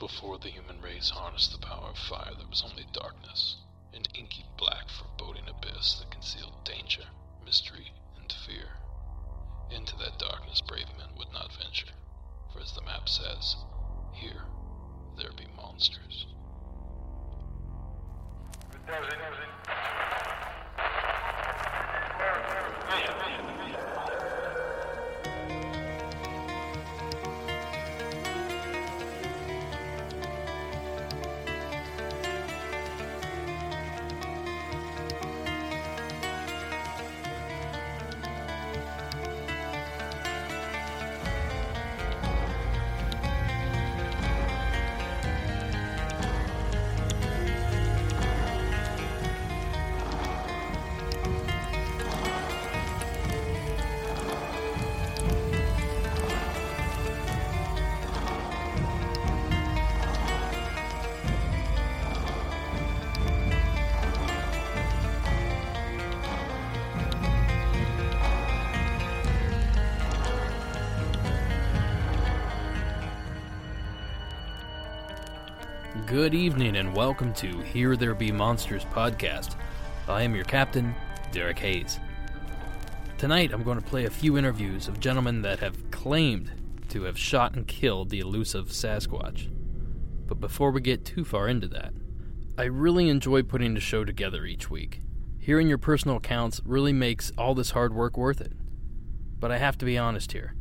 Before the human race harnessed the power of fire, there was only darkness, an inky black foreboding abyss that concealed danger, mystery, and fear. Into that darkness brave men would not venture, for as the map says, here there be monsters. Good evening and welcome to Here There Be Monsters podcast. I am your captain, Derek Hayes. Tonight I'm going to play a few interviews of gentlemen that have claimed to have shot and killed the elusive Sasquatch. But before we get too far into that, I really enjoy putting the show together each week. Hearing your personal accounts really makes all this hard work worth it. But I have to be honest here.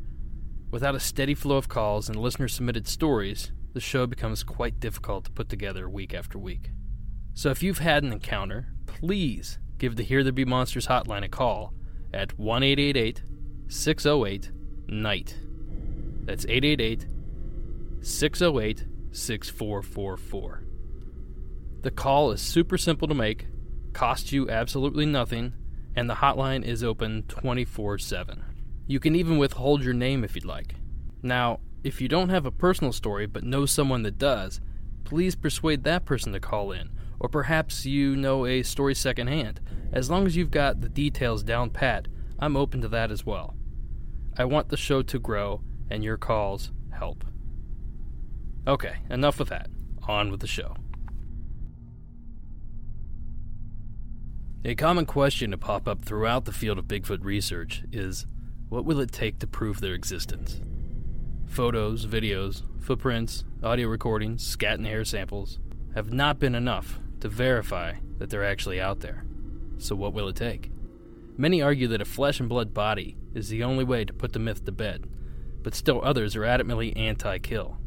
Without a steady flow of calls and listener submitted stories, the show becomes quite difficult to put together week after week. So if you've had an encounter, please give the Here There Be Monsters hotline a call at 1 608 NIGHT. That's 888 608 6444. The call is super simple to make, costs you absolutely nothing, and the hotline is open 24 7. You can even withhold your name if you'd like. Now, if you don't have a personal story but know someone that does, please persuade that person to call in, or perhaps you know a story secondhand. As long as you've got the details down pat, I'm open to that as well. I want the show to grow, and your calls help. Okay, enough with that. On with the show. A common question to pop up throughout the field of Bigfoot research is what will it take to prove their existence? Photos, videos, footprints, audio recordings, scat and hair samples have not been enough to verify that they're actually out there. So, what will it take? Many argue that a flesh and blood body is the only way to put the myth to bed, but still others are adamantly anti kill.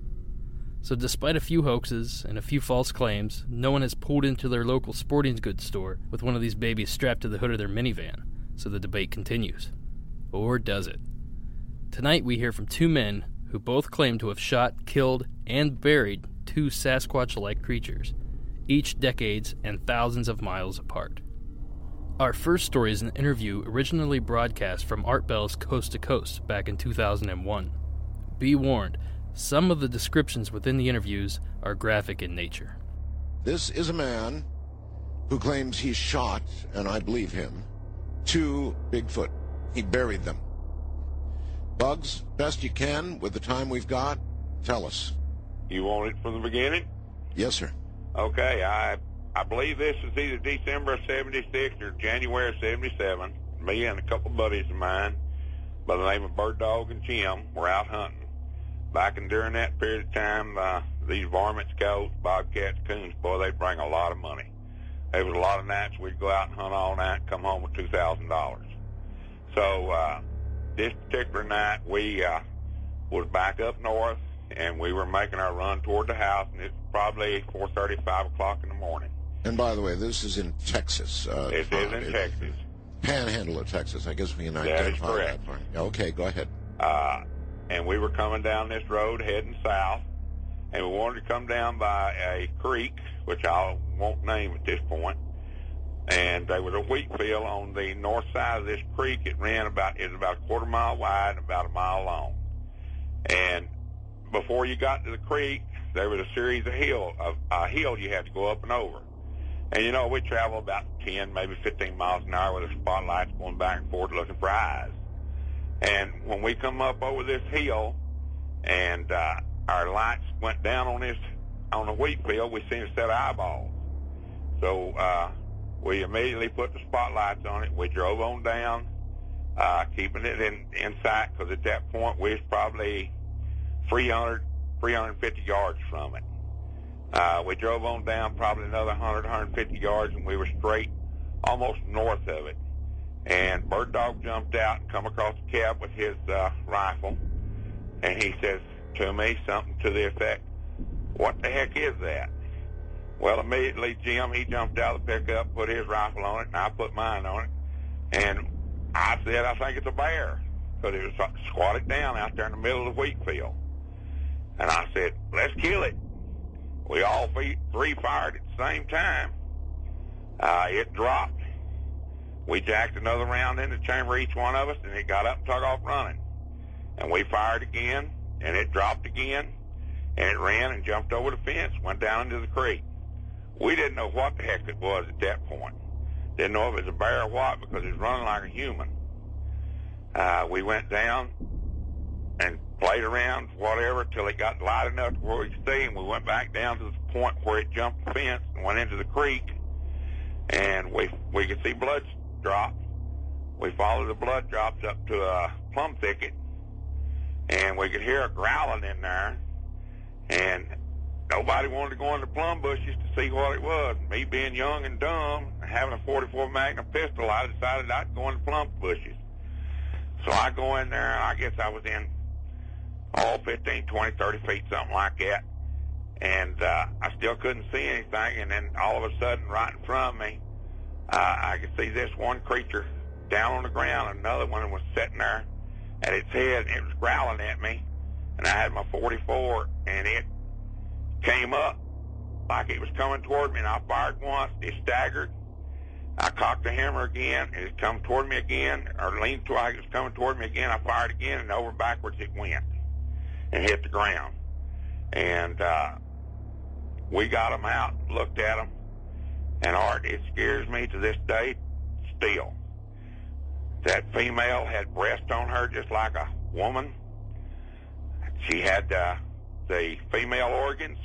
So, despite a few hoaxes and a few false claims, no one has pulled into their local sporting goods store with one of these babies strapped to the hood of their minivan, so the debate continues. Or does it? Tonight we hear from two men who both claim to have shot, killed, and buried two Sasquatch like creatures, each decades and thousands of miles apart. Our first story is an interview originally broadcast from Art Bell's Coast to Coast back in 2001. Be warned, some of the descriptions within the interviews are graphic in nature. This is a man who claims he shot, and I believe him, two Bigfoot. He buried them. Bugs, best you can with the time we've got, tell us. You want it from the beginning? Yes, sir. Okay, I I believe this is either December of 76 or January of 77. Me and a couple of buddies of mine by the name of Bird Dog and Jim were out hunting. Back and during that period of time, uh, these varmints, goats, bobcats, coons, boy, they bring a lot of money. There was a lot of nights we'd go out and hunt all night and come home with $2,000. So, uh, this particular night, we uh, was back up north, and we were making our run toward the house, and it's probably 4:30, 5 o'clock in the morning. And by the way, this is in Texas. Uh, This is in it- Texas. Panhandle of Texas. I guess we can That is identify correct. that. Okay, go ahead. Uh, and we were coming down this road heading south, and we wanted to come down by a creek, which I won't name at this point. And there was a wheat field on the north side of this creek. It ran about it's about a quarter mile wide and about a mile long. And before you got to the creek, there was a series of hill of a hill you had to go up and over. And you know, we travel about ten, maybe fifteen miles an hour with the spotlights going back and forth looking for eyes. And when we come up over this hill, and uh, our lights went down on this on the wheat field, we seen a set of eyeballs. So uh, we immediately put the spotlights on it. We drove on down, uh, keeping it in, in sight because at that point we was probably 300, 350 yards from it. Uh, we drove on down probably another 100, 150 yards, and we were straight almost north of it. And Bird Dog jumped out and come across the cab with his uh, rifle, and he says to me something to the effect, "What the heck is that?" Well, immediately Jim he jumped out of the pickup, put his rifle on it, and I put mine on it, and I said, "I think it's a bear," because it was squatted down out there in the middle of the wheat field. And I said, "Let's kill it." We all three fired at the same time. Uh, it dropped. We jacked another round in the chamber, each one of us, and it got up and took off running. And we fired again, and it dropped again, and it ran and jumped over the fence, went down into the creek. We didn't know what the heck it was at that point. Didn't know if it was a bear or what because it was running like a human. Uh, we went down and played around, whatever, till it got light enough to where we could see, and we went back down to the point where it jumped the fence and went into the creek, and we we could see blood drops. We followed the blood drops up to a plum thicket, and we could hear a growling in there, and nobody wanted to go in the plum bushes to see what it was. Me being young and dumb, having a 44 Magnum pistol, I decided I'd go in the plum bushes. So I go in there, I guess I was in all 15, 20, 30 feet, something like that. And uh, I still couldn't see anything. And then all of a sudden, right in front of me, uh, I could see this one creature down on the ground. Another one was sitting there at its head, and it was growling at me. And I had my 44, and it came up like it was coming toward me, and I fired once. It staggered. I cocked the hammer again, and it come toward me again, or leaned like it was coming toward me again. I fired again, and over backwards it went and hit the ground. And uh, we got them out, looked at them, and Art, it scares me to this day still. That female had breast on her just like a woman. She had uh, the female organs.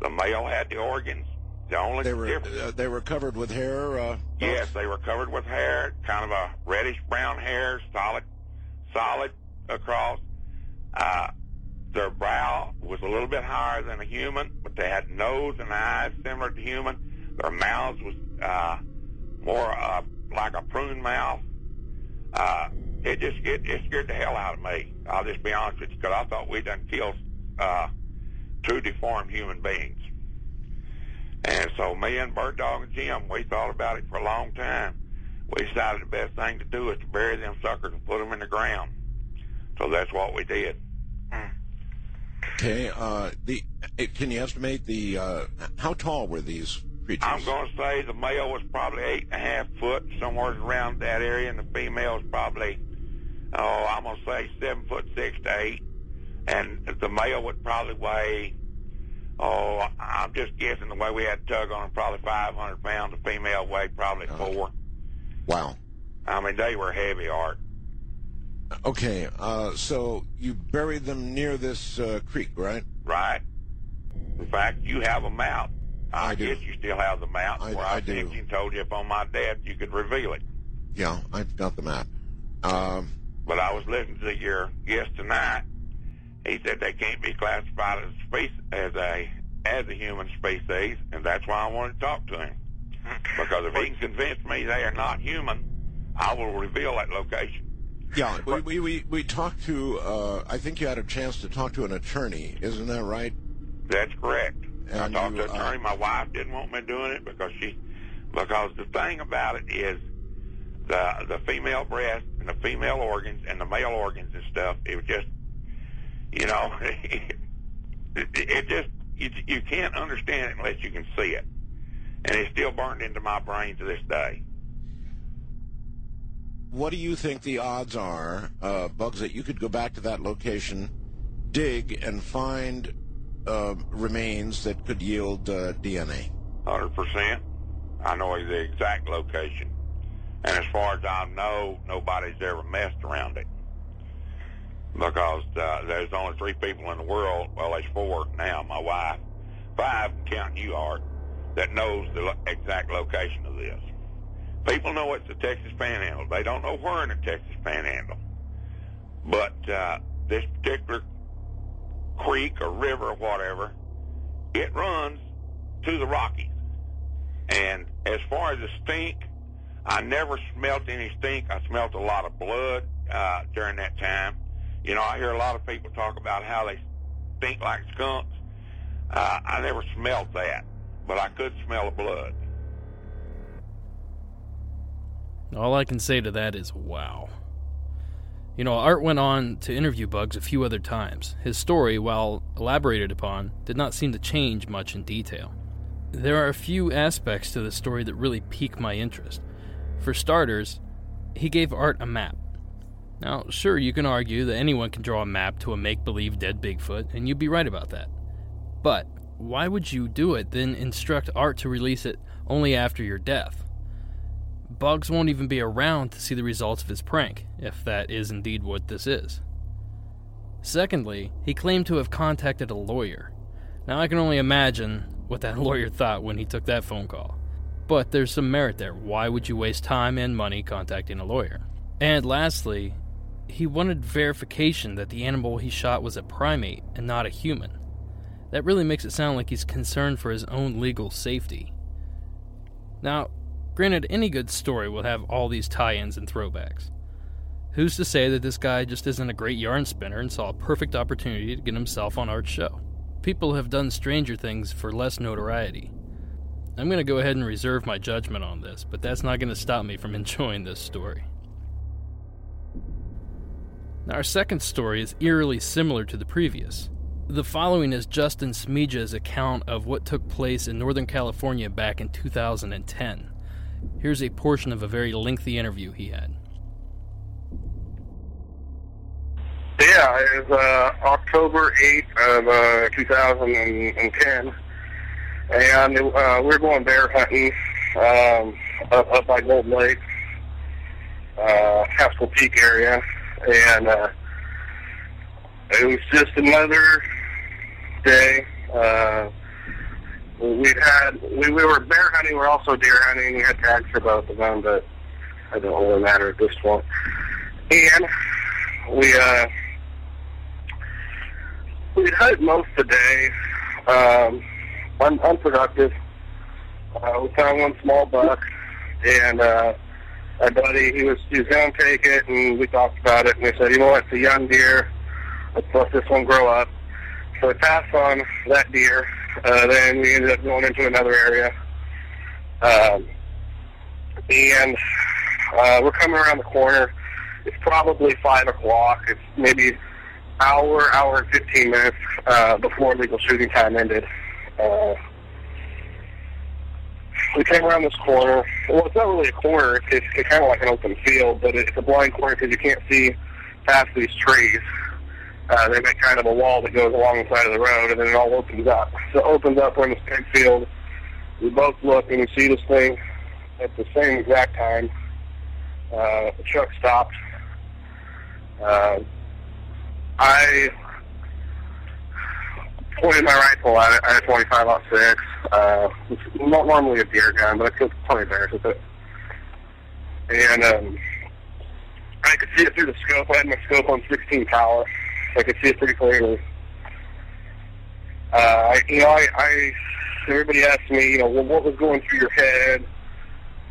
The male had the organs. The only they were difference. uh, they were covered with hair. Uh, yes, they were covered with hair, kind of a reddish brown hair, solid, solid across. Uh, their brow was a little bit higher than a human, but they had nose and eyes similar to human. Their mouths was uh, more uh, like a prune mouth. Uh, it just it, it scared the hell out of me. I'll just be honest with you, because I thought we done killed uh, two deformed human beings. And so me and Bird Dog and Jim, we thought about it for a long time. We decided the best thing to do is to bury them suckers and put them in the ground. So that's what we did. Okay. Uh, the uh, can you estimate the uh, how tall were these creatures? I'm going to say the male was probably eight and a half foot, somewhere around that area, and the female was probably, oh, I'm going to say seven foot six to eight. And the male would probably weigh, oh, I'm just guessing the way we had to tug on them, probably 500 pounds. The female weighed probably Oh. four. Wow. I mean, they were heavy, Art. Okay. Uh, so you buried them near this uh, creek, right? right? In fact, you have a map. I, I do. guess you still have the map I- where I I, do. you told you if on my death you could reveal it. Yeah, I've got the map. Um, But I was listening to your guest tonight. He said they can't be classified as a species, as a as a human species, and that's why I wanted to talk to him. Because if he can convince me they are not human, I will reveal that location. yeah, we, we, we, we talked to. Uh, I think you had a chance to talk to an attorney, isn't that right? That's correct. I talked you, to uh, attorney. My wife didn't want me doing it because she, because the thing about it is, the the female breast and the female organs and the male organs and stuff. It was just, you know, it, it just you you can't understand it unless you can see it, and it's still burned into my brain to this day. What do you think the odds are, uh, Bugs, that you could go back to that location, dig, and find uh, remains that could yield uh, DNA? Hundred percent. I know the exact location, and as far as I know, nobody's ever messed around it because uh, there's only three people in the world. Well, there's four now. My wife five, counting you, Art, that knows the lo- exact location of this. People know it's the Texas Panhandle. They don't know where in the Texas Panhandle. But uh, this particular creek or river or whatever, it runs to the Rockies. And as far as the stink, I never smelt any stink. I smelt a lot of blood uh, during that time. You know, I hear a lot of people talk about how they stink like skunks. Uh, I never smelled that, but I could smell the blood. All I can say to that is wow. You know, Art went on to interview Bugs a few other times. His story, while elaborated upon, did not seem to change much in detail. There are a few aspects to the story that really pique my interest. For starters, he gave Art a map. Now, sure, you can argue that anyone can draw a map to a make believe dead Bigfoot, and you'd be right about that. But why would you do it, then instruct Art to release it only after your death? Bugs won't even be around to see the results of his prank, if that is indeed what this is. Secondly, he claimed to have contacted a lawyer. Now, I can only imagine what that lawyer thought when he took that phone call. But there's some merit there. Why would you waste time and money contacting a lawyer? And lastly, he wanted verification that the animal he shot was a primate and not a human. That really makes it sound like he's concerned for his own legal safety. Now, granted, any good story will have all these tie ins and throwbacks. Who's to say that this guy just isn't a great yarn spinner and saw a perfect opportunity to get himself on Art's show? People have done stranger things for less notoriety. I'm going to go ahead and reserve my judgment on this, but that's not going to stop me from enjoying this story. Our second story is eerily similar to the previous. The following is Justin Smeja's account of what took place in Northern California back in 2010. Here's a portion of a very lengthy interview he had. Yeah, it was uh, October 8th of uh, 2010, and uh, we were going bear hunting um, up, up by Golden Lake, uh, Peak area, and uh, it was just another day. Uh, we had we, we were bear hunting. We were also deer hunting. We had tags for both of them, but it don't really matter at this point. And we uh, we'd hunt most of the day, um, un- unproductive. Uh, we found one small buck, and uh, our buddy he was he was going to take it, and we talked about it, and we said, you know what, it's a young deer. Let's let this one grow up. So we passed on that deer. Uh, then we ended up going into another area. Um, and uh, we're coming around the corner. It's probably 5 o'clock. It's maybe hour, hour and 15 minutes uh, before legal shooting time ended. Uh, we came around this corner. Well, it's not really a corner. It's, it's kind of like an open field, but it's a blind corner because you can't see past these trees. Uh, they make kind of a wall that goes along the side of the road, and then it all opens up. So it opens up. We're in this big field. We both look, and we see this thing at the same exact time. Uh, the truck stopped. Uh, I pointed my rifle at it. I had 25 aught six. Uh, it's not normally a deer gun, but I killed plenty bears with it. And um, I could see it through the scope. I had my scope on 16 power. I could see it pretty clearly. Uh, you know, I, I everybody asked me, you know, well, what was going through your head?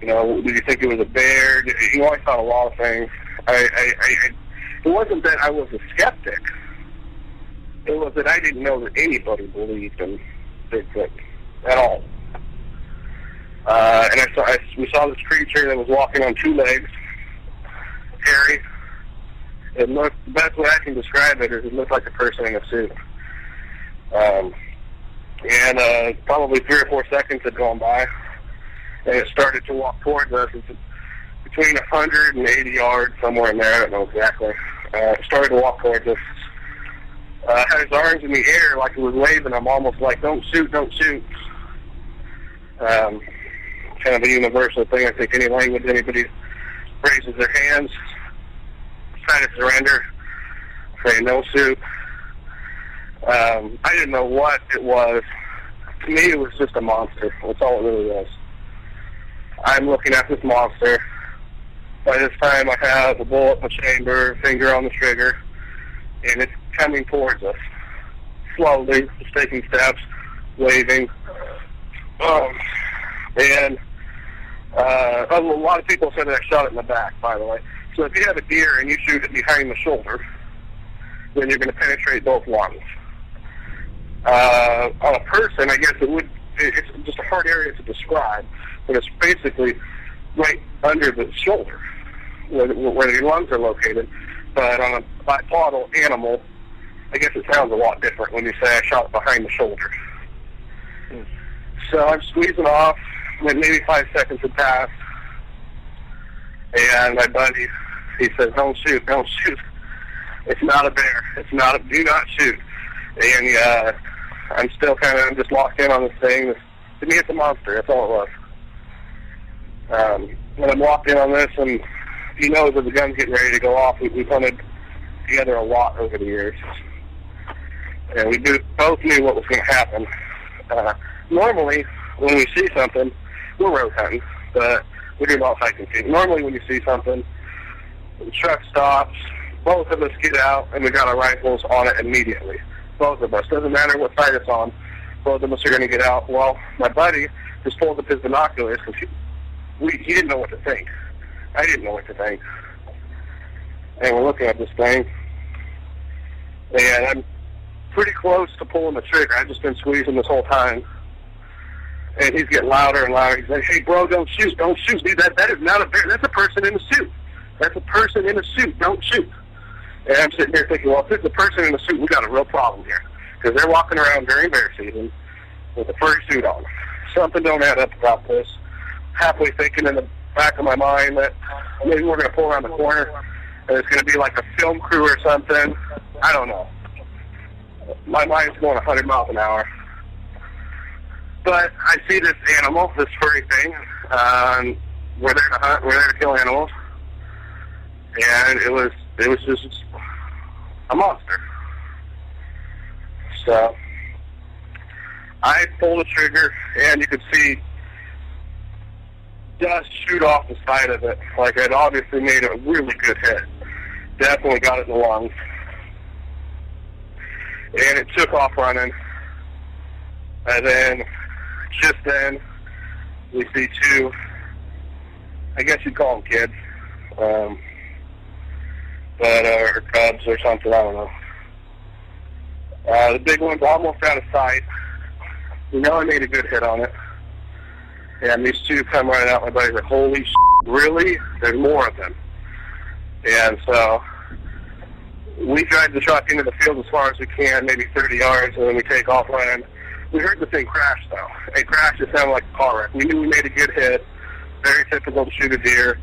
You know, did you think it was a bear? You know, I thought a lot of things. I, I, I, it wasn't that I was a skeptic. It was that I didn't know that anybody believed in Bigfoot at all. Uh, and I saw, I, we saw this creature that was walking on two legs, hairy. It looked, the best way I can describe it is it looked like a person in a suit. Um, and uh, probably three or four seconds had gone by, and it started to walk towards us. It's between 100 and 80 yards, somewhere in there. I don't know exactly. Uh, it started to walk towards us. Uh, had his arms in the air like he was waving them, almost like "Don't shoot, don't shoot." Um, kind of a universal thing. I think any language anybody raises their hands, sign of surrender, say no shoot. Um, I didn't know what it was to me, it was just a monster. That's all it really was. I'm looking at this monster. By this time, I have a bullet in the chamber, finger on the trigger, and it's coming towards us. Slowly, just taking steps, waving. Um, and uh, a lot of people said that I shot it in the back, by the way. So if you have a deer and you shoot it behind the shoulder, then you're going to penetrate both lungs. Uh, on a person, I guess it would. It's just a hard area to describe, but it's basically right under the shoulder, where, where your lungs are located. But on a bipodal animal, I guess it sounds a lot different when you say I shot behind the shoulder. So I'm squeezing off, and maybe five seconds had passed, and my buddy, he says, "Don't shoot, don't shoot. It's not a bear. It's not a. Do not shoot." And uh, I'm still kind of I'm just locked in on this thing. To me, it's a monster. That's all it was. Um, when I'm locked in on this, and he knows that the gun's getting ready to go off, we, we've hunted together a lot over the years, and we do, both knew what was going to happen. Uh, normally, when we see something, we're road hunting, but we do lot hiking too. Normally, when you see something, the truck stops, both of us get out, and we got our rifles on it immediately both of us. Doesn't matter what side it's on. Both of us are going to get out. Well, my buddy just pulled up his binoculars because he, we, he didn't know what to think. I didn't know what to think. And we're looking at this thing, and I'm pretty close to pulling the trigger. I've just been squeezing this whole time. And he's getting louder and louder. He's like, hey, bro, don't shoot. Don't shoot. Dude, that, that is not a bear. That's a person in a suit. That's a person in a suit. Don't shoot. And I'm sitting here thinking, well, if it's a person in a suit, we got a real problem here. Because they're walking around during bear season with a furry suit on. Something don't add up about this. Halfway thinking in the back of my mind that maybe we're going to pull around the corner and it's going to be like a film crew or something. I don't know. My mind's going 100 miles an hour. But I see this animal, this furry thing. Um, we're there to hunt. We're there to kill animals. And it was it was just a monster. So I pulled the trigger, and you could see dust shoot off the side of it. Like it obviously made a really good hit. Definitely got it in the lungs. And it took off running. And then, just then, we see two, I guess you'd call them kids, um, but uh, or Cubs or something. I don't know. Uh, the big one's almost out of sight. You know I made a good hit on it. And these two come running out. My buddy's like, holy sh**, really? There's more of them. And so we drive the truck into the field as far as we can, maybe 30 yards, and then we take off running. We heard the thing crash, though. It crashed. It sounded like a car wreck. We knew we made a good hit. Very typical to shoot a deer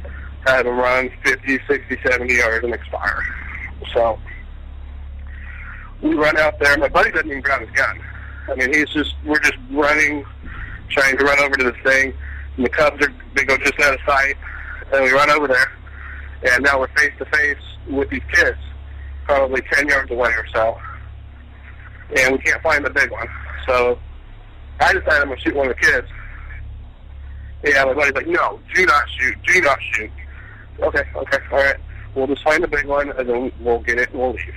have him run 50, 60, 70 yards and expire. So we run out there. My buddy doesn't even grab his gun. I mean, he's just, we're just running, trying to run over to this thing. And the Cubs are, they go just out of sight. And we run over there. And now we're face to face with these kids, probably 10 yards away or so. And we can't find the big one. So I decided I'm going to shoot one of the kids. Yeah, my buddy's like, no, do not shoot, do not shoot. Okay, okay, all right. We'll just find the big one, and then we'll get it, and we'll leave.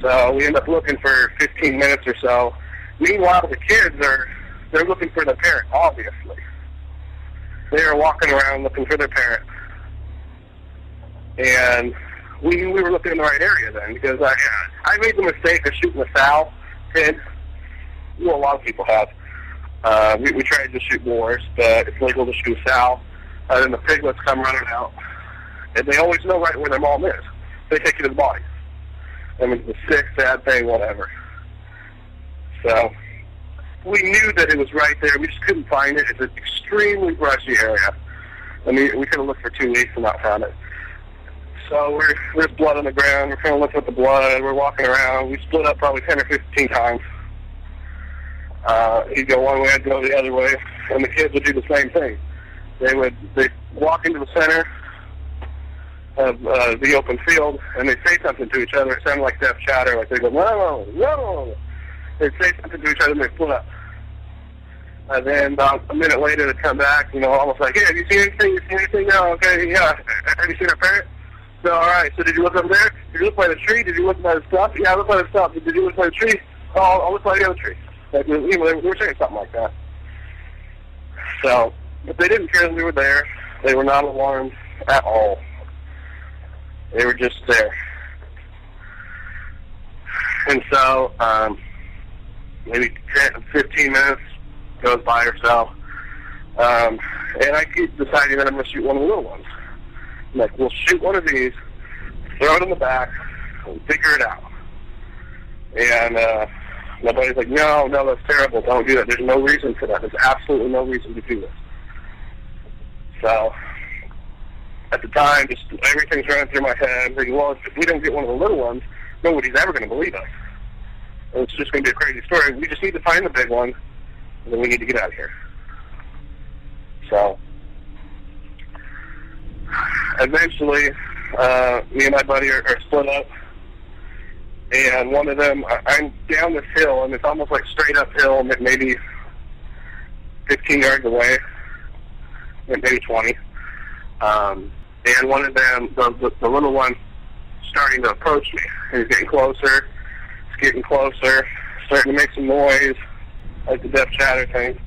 So we end up looking for 15 minutes or so. Meanwhile, the kids are, they're looking for their parent, obviously. They are walking around looking for their parent. And we knew we were looking in the right area then, because I, I made the mistake of shooting a sow pin. Well, a lot of people have. Uh, we, we tried to shoot boars, but it's legal to shoot a sow and then the piglets come running out. And they always know right where their mom is. They take you to the body. I mean, it's a sick, sad thing, whatever. So we knew that it was right there. We just couldn't find it. It's an extremely brushy area. I mean, we could have looked for two weeks and not found it. So we're, there's blood on the ground. We're kind of looking at the blood. We're walking around. We split up probably 10 or 15 times. Uh, he'd go one way, I'd go the other way. And the kids would do the same thing they would they walk into the center of uh, the open field and they say something to each other. It sounded like deaf chatter, like they go, no, no, They'd say something to each other and they'd flip. And then about a minute later, they'd come back, you know, almost like, hey, have you seen anything? You seen anything? No, okay, yeah. Have you seen our parent? No, all right. So did you look over there? Did you look by the tree? Did you look by the stuff? Yeah, I looked by the stuff. Did you look by the tree? Oh, I'll look by the other tree. Like, you know, they were saying something like that. So, but they didn't care that we were there. They were not alarmed at all. They were just there. And so, um, maybe 10, 15 minutes goes by or so. Um, and I keep deciding that I'm going to shoot one of the little ones. Like, we'll shoot one of these, throw it in the back, and figure it out. And uh, my buddy's like, no, no, that's terrible. Don't do that. There's no reason for that. There's absolutely no reason to do this. So at the time, just everything's running through my head. I'm thinking, well, if we don't get one of the little ones, nobody's ever going to believe us. It's just going to be a crazy story. We just need to find the big one, and then we need to get out of here. So eventually, uh, me and my buddy are, are split up, and one of them, I, I'm down this hill, and it's almost like straight uphill, maybe 15 yards away, maybe 20. Um, and one of them, the, the, the little one, starting to approach me. He's getting closer. It's getting closer. Starting to make some noise, like the deaf chatter thing.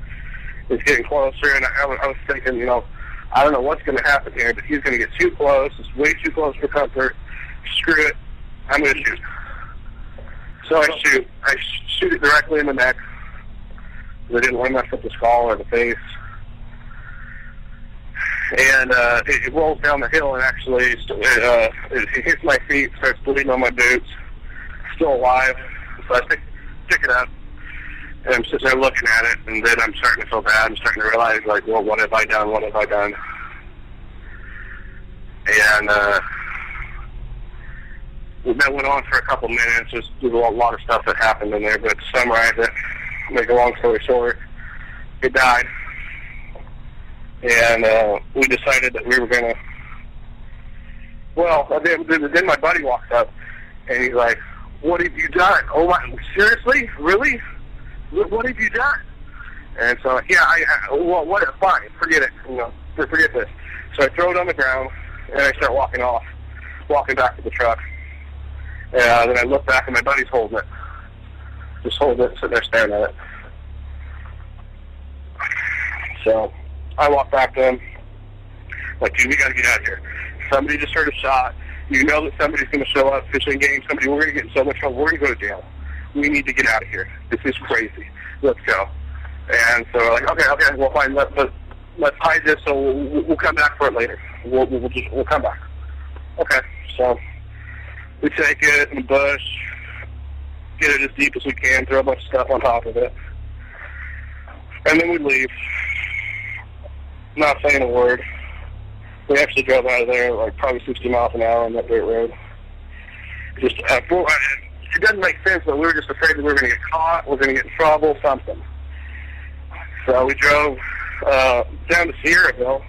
It's getting closer, and I, I was thinking, you know, I don't know what's going to happen here, but he's going to get too close. It's way too close for comfort. Screw it. I'm going to shoot. So I shoot. I shoot it directly in the neck. I didn't want to mess up the skull or the face and uh, it, it rolls down the hill and actually it, uh, it hits my feet, starts bleeding on my boots. Still alive, so I pick, pick it up, and I'm sitting there looking at it, and then I'm starting to feel bad. I'm starting to realize, like, well, what have I done? What have I done? And uh, that went on for a couple minutes. There's, a lot of stuff that happened in there, but to summarize it, make a long story short, it died and uh, we decided that we were going to. Well, then, then my buddy walks up, and he's like, "What have you done? Oh my, seriously, really? What have you done?" And so, yeah, I, I well, what? Fine, forget it. You know, forget this. So I throw it on the ground, and I start walking off, walking back to the truck. And uh, then I look back, and my buddy's holding it, just holding it, sitting there staring at it. So I walk back to him, like, dude, we got to get out of here. Somebody just heard a shot. You know that somebody's to show up, Fish and Game. Somebody, we're to get in so much trouble. We're to go to jail. We need to get out of here. This is crazy. Let's go. And so we're like, okay, okay, we'll find. Let, let, let's hide this, so we'll, we'll come back for it later. We'll, we'll just we'll come back. Okay, so we take it in the bush, get it as deep as we can, throw a bunch of stuff on top of it, and then we leave not saying a word. We actually drove out of there like probably 60 miles an hour on that dirt road. Just uh, it doesn't make sense, but we were just afraid that we were going to get caught, we are going to get in trouble, something. So we drove uh, down to Sierraville,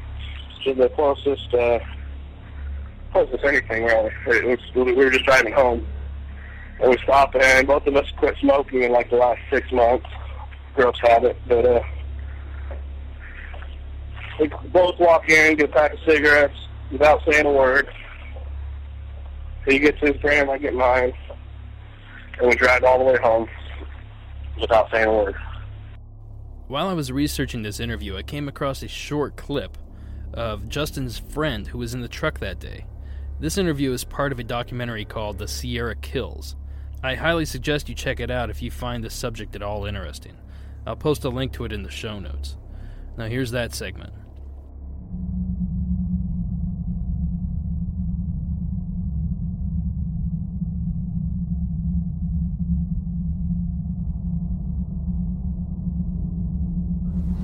to the closest, uh, closest anything really. It was, we were just driving home, and we stopped, and both of us quit smoking in like the last six months. Gross habit, but uh, we both walk in, get a pack of cigarettes without saying a word. He gets his brand, I get mine, and we drive all the way home without saying a word. While I was researching this interview, I came across a short clip of Justin's friend who was in the truck that day. This interview is part of a documentary called The Sierra Kills. I highly suggest you check it out if you find the subject at all interesting. I'll post a link to it in the show notes. Now, here's that segment.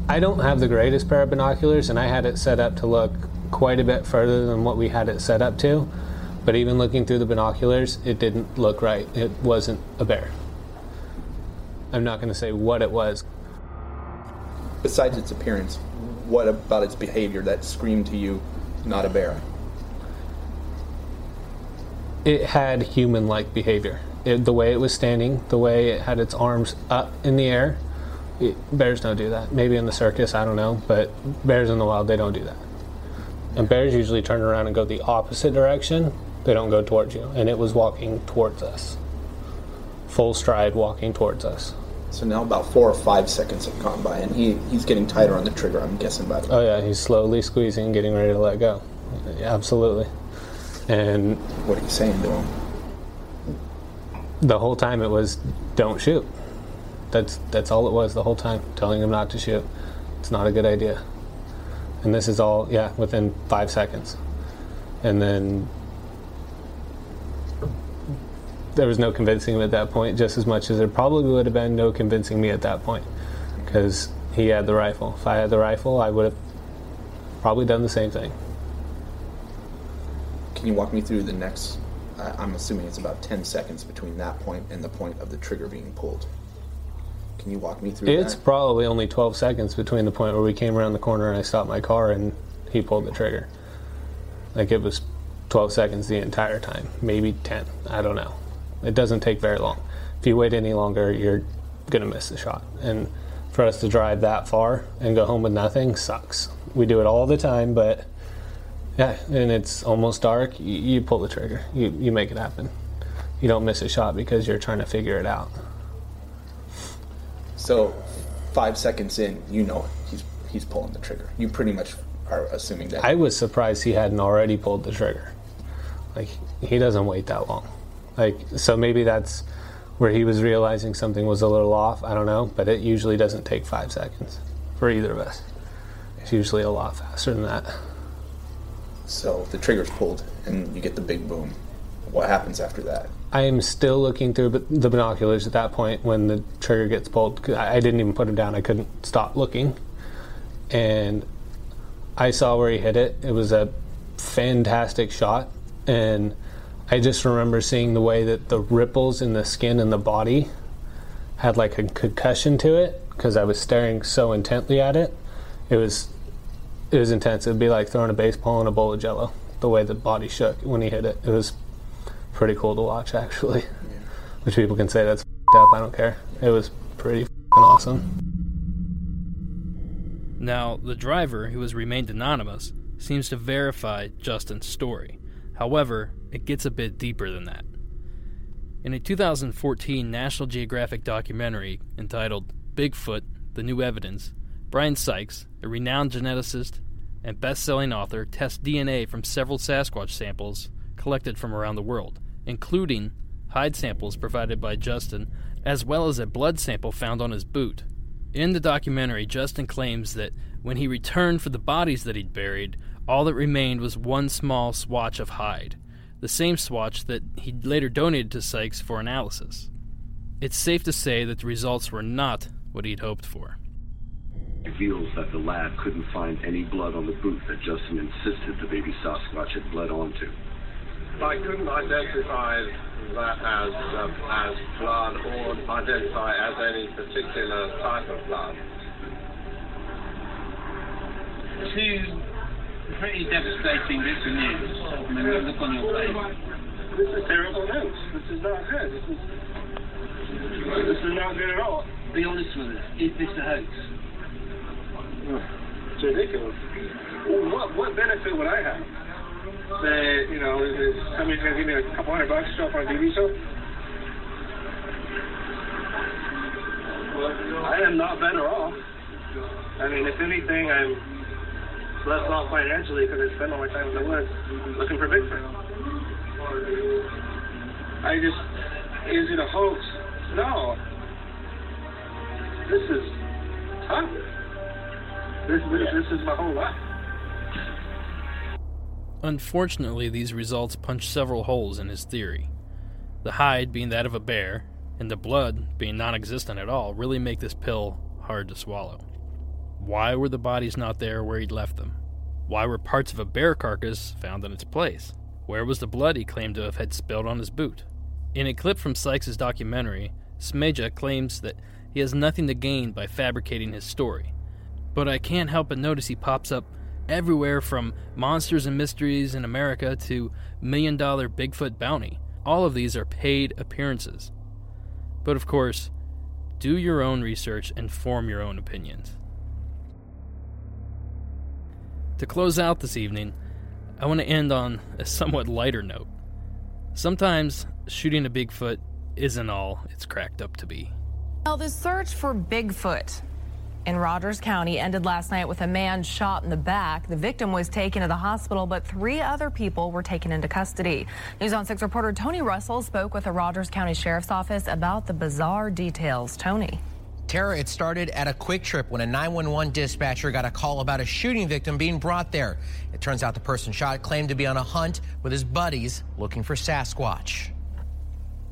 I don't have the greatest pair of binoculars, and I had it set up to look quite a bit further than what we had it set up to. But even looking through the binoculars, it didn't look right. It wasn't a bear. I'm not going to say what it was. Besides its appearance, what about its behavior that screamed to you, not a bear? It had human like behavior. it, the way it was standing, the way it had its arms up in the air. It, bears don't do that. Maybe in the circus, I don't know, but bears in the wild, they don't do that. And bears usually turn around and go the opposite direction. They don't go towards you. And it was walking towards us, full stride, walking towards us. So now about four or five seconds have gone by, and he, he's getting tighter on the trigger. I'm guessing by the Oh yeah, he's slowly squeezing, getting ready to let go. Absolutely. And what are you saying to him? the whole time it was don't shoot. That's that's all it was the whole time, telling him not to shoot. It's not a good idea. And this is all yeah, within five seconds. And then there was no convincing him at that point, just as much as there probably would have been no convincing me at that point, because he had the rifle. If I had the rifle, I would have probably done the same thing. Can you walk me through the next? I'm assuming it's about 10 seconds between that point and the point of the trigger being pulled. Can you walk me through It's that? probably only 12 seconds between the point where we came around the corner and I stopped my car and he pulled the trigger. Like it was 12 seconds the entire time, maybe 10. I don't know. It doesn't take very long. If you wait any longer, you're going to miss the shot. And for us to drive that far and go home with nothing sucks. We do it all the time, but yeah, and it's almost dark. You, you pull the trigger, you, you make it happen. You don't miss a shot because you're trying to figure it out. So, five seconds in, you know he's he's pulling the trigger. You pretty much are assuming that. I was surprised he hadn't already pulled the trigger. Like he doesn't wait that long. Like so maybe that's where he was realizing something was a little off. I don't know, but it usually doesn't take five seconds for either of us. It's usually a lot faster than that. so the trigger's pulled, and you get the big boom. What happens after that? I am still looking through the binoculars at that point when the trigger gets pulled. I didn't even put it down. I couldn't stop looking, and I saw where he hit it. It was a fantastic shot, and I just remember seeing the way that the ripples in the skin and the body had like a concussion to it because I was staring so intently at it. It was it was intense. It'd be like throwing a baseball in a bowl of Jello. The way the body shook when he hit it. It was pretty cool to watch, actually. Which people can say that's f***ed up. I don't care. It was pretty f***ing awesome. Now, the driver, who has remained anonymous, seems to verify Justin's story. However, it gets a bit deeper than that. In a 2014 National Geographic documentary entitled Bigfoot The New Evidence, Bryan Sykes, a renowned geneticist and best selling author, tests DNA from several Sasquatch samples collected from around the world, including hide samples provided by Justin, as well as a blood sample found on his boot. In the documentary, Justin claims that when he returned for the bodies that he'd buried, all that remained was one small swatch of hide, the same swatch that he'd later donated to Sykes for analysis. It's safe to say that the results were not what he'd hoped for. reveals that the lab couldn't find any blood on the boot that Justin insisted the baby Sasquatch had bled onto. I couldn't identify that as um, as blood or identify as any particular type of blood. two pretty devastating bits of news. I mean, look on your face. This is terrible news. This is not good. This is this is not good at all. Be honest with us. Is this a hoax? It's ridiculous. What what benefit would I have? Say, you know, is somebody's gonna give me a couple hundred bucks to show up on a TV show? I am not better off. I mean, if anything, I'm less off financially because I spend all my time in the woods looking for Bigfoot. I just, is it a hoax? No. This is tough. This, this, this is my whole life. Unfortunately, these results punch several holes in his theory. The hide being that of a bear, and the blood being non existent at all, really make this pill hard to swallow. Why were the bodies not there where he'd left them? Why were parts of a bear carcass found in its place? Where was the blood he claimed to have had spilled on his boot? In a clip from Sykes' documentary, Smeja claims that he has nothing to gain by fabricating his story. But I can't help but notice he pops up everywhere from Monsters and Mysteries in America to Million Dollar Bigfoot Bounty, All of these are paid appearances. But of course, do your own research and form your own opinions. To close out this evening, I want to end on a somewhat lighter note. Sometimes shooting a Bigfoot isn't all it's cracked up to be. Well, the search for Bigfoot in Rogers County ended last night with a man shot in the back. The victim was taken to the hospital, but three other people were taken into custody. News on 6 reporter Tony Russell spoke with the Rogers County Sheriff's Office about the bizarre details. Tony. Tara, it started at a QuikTrip when a 911 dispatcher got a call about a shooting victim being brought there. It turns out the person shot claimed to be on a hunt with his buddies looking for Sasquatch.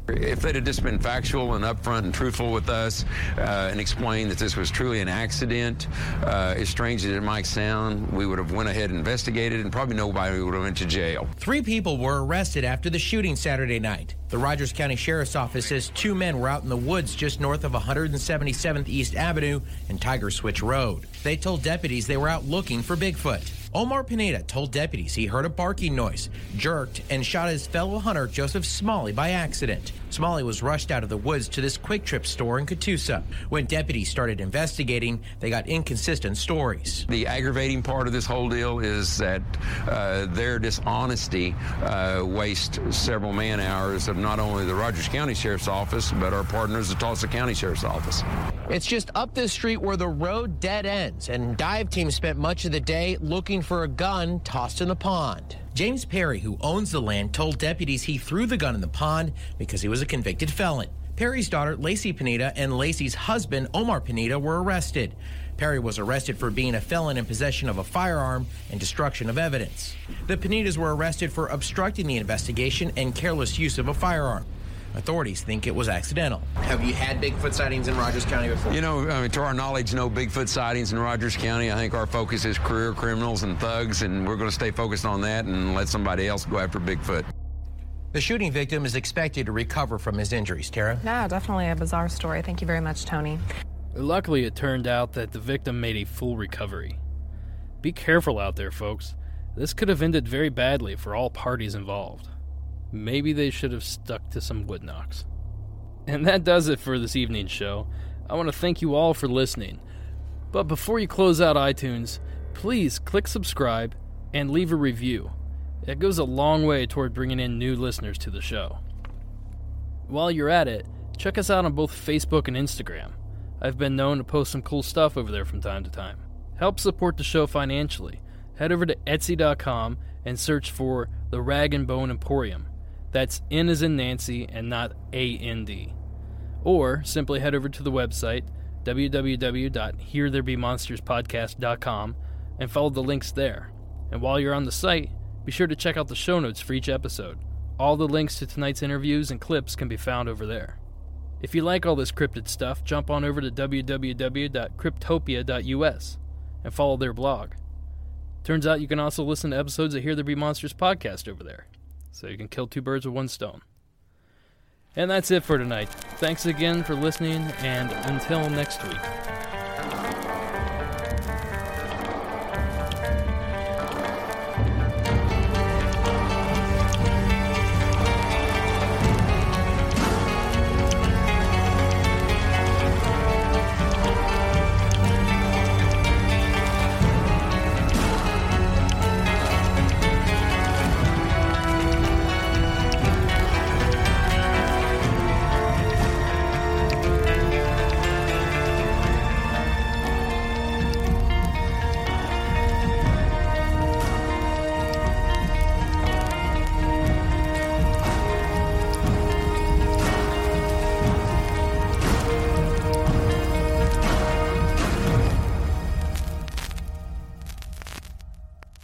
If they'd have just been factual and upfront and truthful with us uh, and explained that this was truly an accident, uh, as strange as it might sound, we would have went ahead and investigated and probably nobody would have went to jail. Three people were arrested after the shooting Saturday night. The Rogers County Sheriff's Office says two men were out in the woods just north of 177th East Avenue and Tiger Switch Road. They told deputies they were out looking for Bigfoot. Omar Pineda told deputies he heard a barking noise, jerked, and shot his fellow hunter Joseph Smalley by accident. Smalley was rushed out of the woods to this QuikTrip store in Catoosa. When deputies started investigating, they got inconsistent stories. The aggravating part of this whole deal is that uh, their dishonesty uh, wastes several man hours of not only the Rogers County Sheriff's Office, but our partners, the Tulsa County Sheriff's Office. It's just up this street where the road dead ends, and dive team spent much of the day looking for a gun tossed in the pond. James Perry, who owns the land, told deputies he threw the gun in the pond because he was a convicted felon. Perry's daughter, Lacey Pineda, and Lacey's husband, Omar Pineda, were arrested. Perry was arrested for being a felon in possession of a firearm and destruction of evidence. The Pinedas were arrested for obstructing the investigation and careless use of a firearm. Authorities think it was accidental. Have you had Bigfoot sightings in Rogers County before? You know, I mean, to our knowledge, no Bigfoot sightings in Rogers County. I think our focus is career criminals and thugs, and we're going to stay focused on that and let somebody else go after Bigfoot. The shooting victim is expected to recover from his injuries. Tara? Yeah, definitely a bizarre story. Thank you very much, Tony. Luckily, it turned out that the victim made a full recovery. Be careful out there, folks. This could have ended very badly for all parties involved. Maybe they should have stuck to some wood knocks. And that does it for this evening's show. I want to thank you all for listening. But before you close out iTunes, please click subscribe and leave a review. It goes a long way toward bringing in new listeners to the show. While you're at it, check us out on both Facebook and Instagram. I've been known to post some cool stuff over there from time to time. Help support the show financially. Head over to Etsy.com and search for The Rag N Bone Emporium. That's N as in Nancy and not A N D. Or simply head over to the website www.heretherebemonsterspodcast.com and follow the links there. And while you're on the site, be sure to check out the show notes for each episode. All the links to tonight's interviews and clips can be found over there. If you like all this cryptid stuff, jump on over to www.cryptopia.us and follow their blog. Turns out you can also listen to episodes of Here There Be Monsters podcast over there, so you can kill two birds with one stone. And that's it for tonight. Thanks again for listening, and until next week.